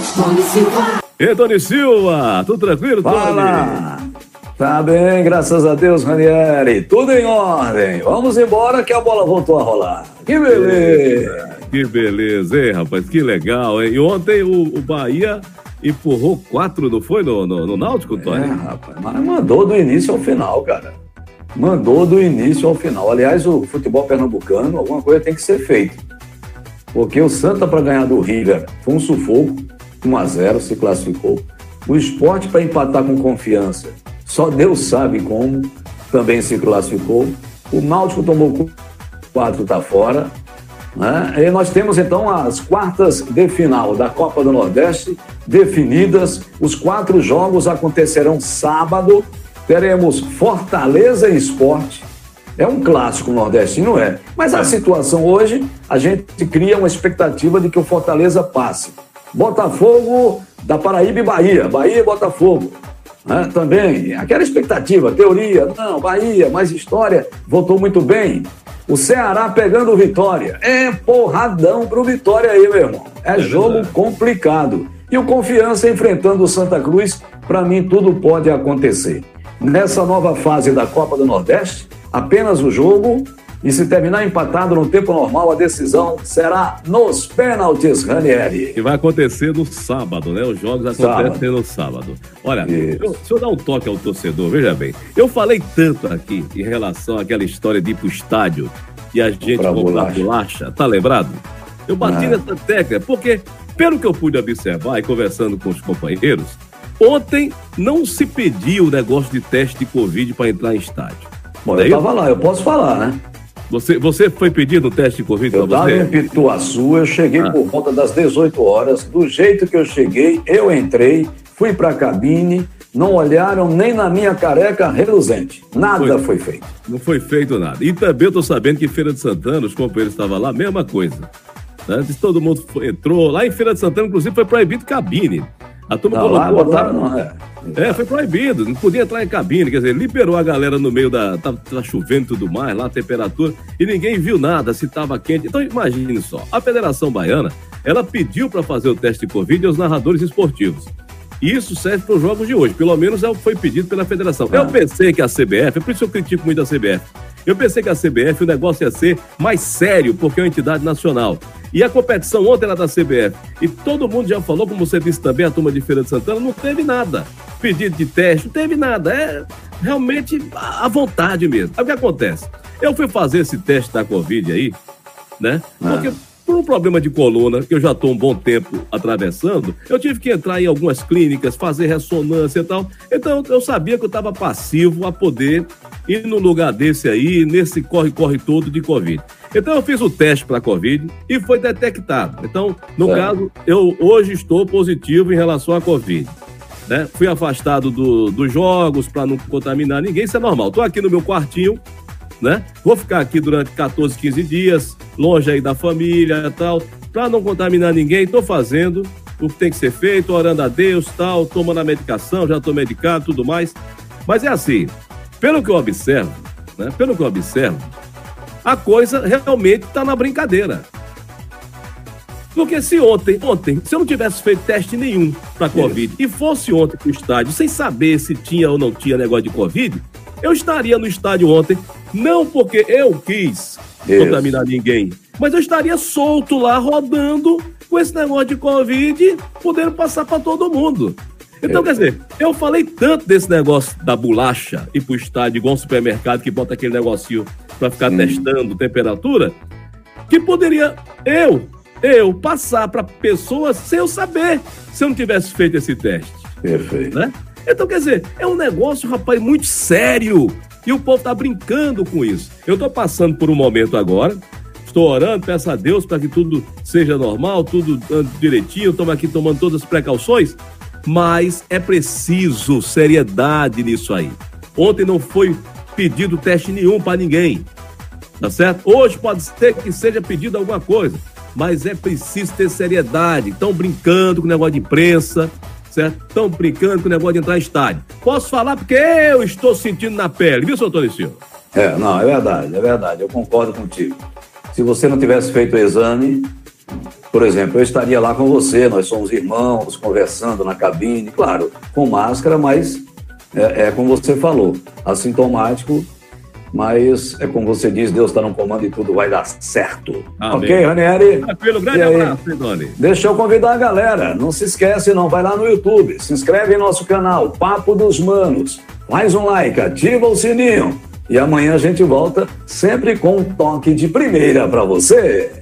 Tony Silva. E Tony Silva, tudo tranquilo, Fala! Tá bem, graças a Deus, Ranieri. Tudo em ordem. Vamos embora que a bola voltou a rolar. Que beleza! Que beleza, hein, rapaz? Que legal, hein? E ontem o, o Bahia empurrou quatro, não foi, no, no, no Náutico, Tony? É, rapaz, mas mandou do início ao final, cara. Mandou do início ao final. Aliás, o futebol pernambucano, alguma coisa tem que ser feita. Porque o Santa para ganhar do River foi um sufoco, 1 a 0 se classificou. O esporte para empatar com confiança, só Deus sabe como, também se classificou. O Náutico tomou 4, está fora. Né? E nós temos então as quartas de final da Copa do Nordeste definidas. Os quatro jogos acontecerão sábado. Teremos Fortaleza e Esporte. É um clássico nordestino, é. Mas a situação hoje, a gente cria uma expectativa de que o Fortaleza passe. Botafogo da Paraíba e Bahia. Bahia e Botafogo. Né? Também, aquela expectativa, teoria, não, Bahia, mais história, votou muito bem. O Ceará pegando o Vitória. É porradão pro Vitória aí, meu irmão. É, é jogo verdade. complicado. E o Confiança enfrentando o Santa Cruz, para mim tudo pode acontecer. Nessa nova fase da Copa do Nordeste, apenas o jogo e se terminar empatado no tempo normal, a decisão será nos pênaltis, Ranieri. E vai acontecer no sábado, né? Os jogos acontecem sábado. no sábado. Olha, eu, se eu dar um toque ao torcedor, veja bem, eu falei tanto aqui em relação àquela história de ir pro estádio e a gente comprar bolacha. bolacha, tá lembrado? Eu bati ah. nessa tecla, porque, pelo que eu pude observar e conversando com os companheiros, ontem não se pediu o negócio de teste de Covid para entrar em estádio. Bom, eu estava lá, eu posso falar, né? Você, você foi pedido o teste de Covid Eu estava em Pituaçu, eu cheguei ah. por volta das 18 horas. Do jeito que eu cheguei, eu entrei, fui para a cabine, não olharam nem na minha careca reluzente. Nada foi, foi feito. Não foi feito nada. E também eu estou sabendo que em Feira de Santana, os companheiros estavam lá, mesma coisa. Antes todo mundo foi, entrou. Lá em Feira de Santana, inclusive, foi proibido cabine. A turma não, colocou lá, botaram, não, é. É, foi proibido, não podia entrar em cabine, quer dizer, liberou a galera no meio da. Tá, tá chovendo e tudo mais, lá a temperatura, e ninguém viu nada, se estava quente. Então imagine só, a Federação Baiana, ela pediu para fazer o teste de Covid aos narradores esportivos. E isso serve para os jogos de hoje, pelo menos é o que foi pedido pela federação. Eu pensei que a CBF, é por isso eu critico muito a CBF, eu pensei que a CBF o negócio ia ser mais sério, porque é uma entidade nacional. E a competição ontem era da CBF. E todo mundo já falou, como você disse também, a turma de Feira de Santana, não teve nada. Pedido de teste, não teve nada. É realmente à vontade mesmo. Aí o que acontece? Eu fui fazer esse teste da Covid aí, né? Ah. Porque por um problema de coluna, que eu já estou um bom tempo atravessando, eu tive que entrar em algumas clínicas, fazer ressonância e tal. Então eu sabia que eu estava passivo a poder ir no lugar desse aí, nesse corre-corre todo de Covid. Então eu fiz o teste para Covid e foi detectado. Então, no é. caso, eu hoje estou positivo em relação à Covid. Né? Fui afastado do, dos jogos para não contaminar ninguém, isso é normal. Estou aqui no meu quartinho, né? Vou ficar aqui durante 14, 15 dias, longe aí da família e tal, para não contaminar ninguém. Estou fazendo o que tem que ser feito, orando a Deus, tal, tomando a medicação, já estou medicado, tudo mais. Mas é assim, pelo que eu observo, né, pelo que eu observo, a coisa realmente está na brincadeira. Porque se ontem, ontem, se eu não tivesse feito teste nenhum para Covid e fosse ontem para o estádio, sem saber se tinha ou não tinha negócio de Covid, eu estaria no estádio ontem, não porque eu quis Isso. contaminar ninguém, mas eu estaria solto lá, rodando com esse negócio de Covid, podendo passar para todo mundo. Então, quer dizer, eu falei tanto desse negócio da bolacha ir pro estádio igual um supermercado que bota aquele negocinho para ficar hum. testando temperatura, que poderia eu, eu passar para pessoas sem eu saber se eu não tivesse feito esse teste. Perfeito. Né? Então, quer dizer, é um negócio, rapaz, muito sério. E o povo tá brincando com isso. Eu tô passando por um momento agora, estou orando, peço a Deus para que tudo seja normal, tudo direitinho, estamos aqui tomando todas as precauções, mas é preciso seriedade nisso aí. Ontem não foi pedido teste nenhum para ninguém, tá certo? Hoje pode ser que seja pedido alguma coisa, mas é preciso ter seriedade. Estão brincando com o negócio de imprensa, certo? Estão brincando com o negócio de entrar em estádio. Posso falar porque eu estou sentindo na pele, viu, seu Tony? É, não, é verdade, é verdade, eu concordo contigo. Se você não tivesse feito o exame, Por exemplo, eu estaria lá com você, nós somos irmãos, conversando na cabine, claro, com máscara, mas é, é como você falou, assintomático, mas é como você diz, Deus está no comando e tudo vai dar certo. Amém. Ok, Ranieri? Tranquilo, grande abraço, Doni. Deixa eu convidar a galera, não se esquece não, vai lá no YouTube, se inscreve em nosso canal, Papo dos Manos, faz um like, ativa o sininho e amanhã a gente volta sempre com um toque de primeira para você.